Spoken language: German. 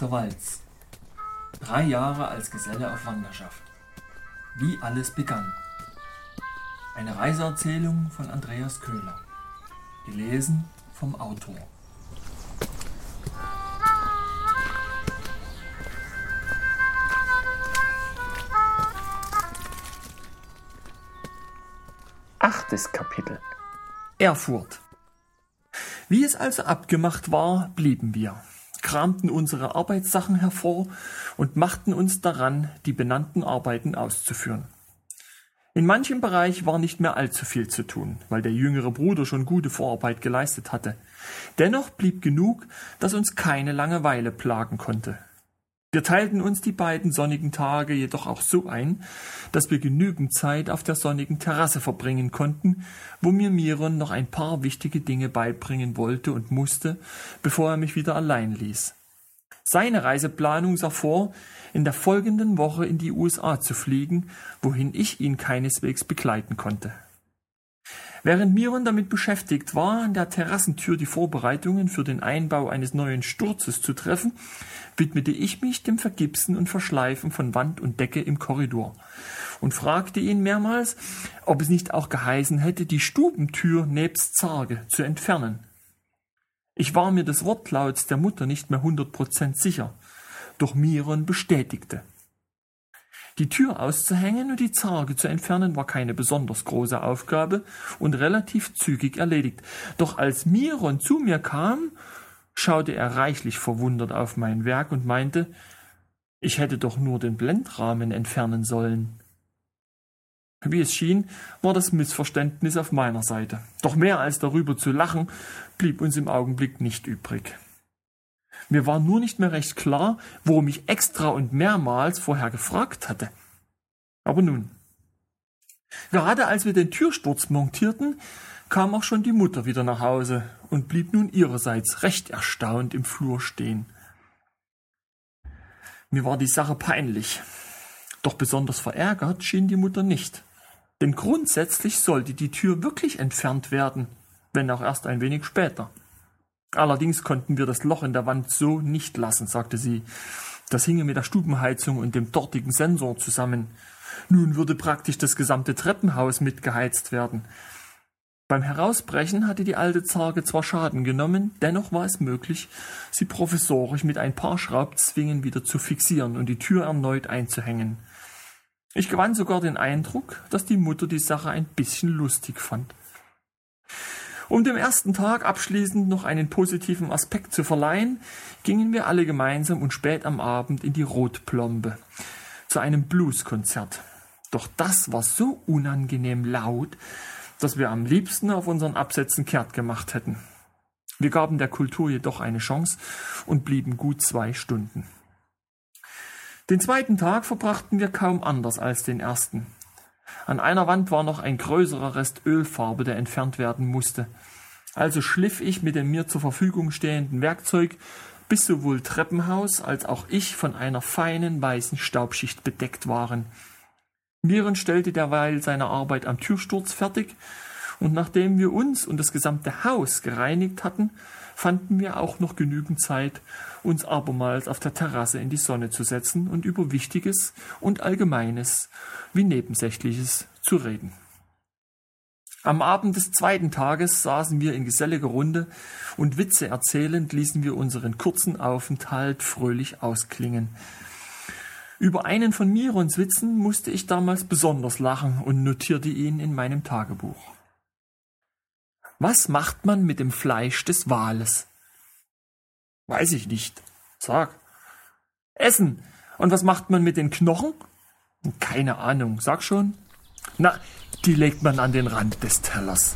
Achter Walz. Drei Jahre als Geselle auf Wanderschaft. Wie alles begann. Eine Reiseerzählung von Andreas Köhler. Gelesen vom Autor. Achtes Kapitel. Erfurt. Wie es also abgemacht war, blieben wir, kramten unsere Arbeitssachen hervor und machten uns daran, die benannten Arbeiten auszuführen. In manchem Bereich war nicht mehr allzu viel zu tun, weil der jüngere Bruder schon gute Vorarbeit geleistet hatte. Dennoch blieb genug, dass uns keine Langeweile plagen konnte. Wir teilten uns die beiden sonnigen Tage jedoch auch so ein, dass wir genügend Zeit auf der sonnigen Terrasse verbringen konnten, wo mir Miron noch ein paar wichtige Dinge beibringen wollte und musste, bevor er mich wieder allein ließ. Seine Reiseplanung sah vor, in der folgenden Woche in die USA zu fliegen, wohin ich ihn keineswegs begleiten konnte. Während Miron damit beschäftigt war, an der Terrassentür die Vorbereitungen für den Einbau eines neuen Sturzes zu treffen, widmete ich mich dem Vergipsen und Verschleifen von Wand und Decke im Korridor und fragte ihn mehrmals, ob es nicht auch geheißen hätte, die Stubentür nebst Zarge zu entfernen. Ich war mir des Wortlauts der Mutter nicht mehr hundert Prozent sicher, doch Miron bestätigte. Die Tür auszuhängen und die Zarge zu entfernen war keine besonders große Aufgabe und relativ zügig erledigt. Doch als Miron zu mir kam, schaute er reichlich verwundert auf mein Werk und meinte, ich hätte doch nur den Blendrahmen entfernen sollen. Wie es schien, war das Missverständnis auf meiner Seite. Doch mehr als darüber zu lachen, blieb uns im Augenblick nicht übrig. Mir war nur nicht mehr recht klar, worum ich extra und mehrmals vorher gefragt hatte. Aber nun. Gerade als wir den Türsturz montierten, kam auch schon die Mutter wieder nach Hause und blieb nun ihrerseits recht erstaunt im Flur stehen. Mir war die Sache peinlich, doch besonders verärgert schien die Mutter nicht. Denn grundsätzlich sollte die Tür wirklich entfernt werden, wenn auch erst ein wenig später. Allerdings konnten wir das Loch in der Wand so nicht lassen, sagte sie. Das hinge mit der Stubenheizung und dem dortigen Sensor zusammen. Nun würde praktisch das gesamte Treppenhaus mitgeheizt werden. Beim Herausbrechen hatte die alte Zarge zwar Schaden genommen, dennoch war es möglich, sie provisorisch mit ein paar Schraubzwingen wieder zu fixieren und die Tür erneut einzuhängen. Ich gewann sogar den Eindruck, dass die Mutter die Sache ein bisschen lustig fand. Um dem ersten Tag abschließend noch einen positiven Aspekt zu verleihen, gingen wir alle gemeinsam und spät am Abend in die Rotplombe zu einem Blueskonzert. Doch das war so unangenehm laut, dass wir am liebsten auf unseren Absätzen kehrt gemacht hätten. Wir gaben der Kultur jedoch eine Chance und blieben gut zwei Stunden. Den zweiten Tag verbrachten wir kaum anders als den ersten. An einer Wand war noch ein größerer Rest Ölfarbe, der entfernt werden musste. Also schliff ich mit dem mir zur Verfügung stehenden Werkzeug, bis sowohl Treppenhaus als auch ich von einer feinen weißen Staubschicht bedeckt waren. Miren stellte derweil seine Arbeit am Türsturz fertig, und nachdem wir uns und das gesamte Haus gereinigt hatten, fanden wir auch noch genügend Zeit, uns abermals auf der Terrasse in die Sonne zu setzen und über Wichtiges und Allgemeines wie Nebensächliches zu reden. Am Abend des zweiten Tages saßen wir in geselliger Runde und Witze erzählend ließen wir unseren kurzen Aufenthalt fröhlich ausklingen. Über einen von Mirons Witzen musste ich damals besonders lachen und notierte ihn in meinem Tagebuch. Was macht man mit dem Fleisch des Wales? Weiß ich nicht. Sag. Essen. Und was macht man mit den Knochen? Keine Ahnung. Sag schon. Na, die legt man an den Rand des Tellers.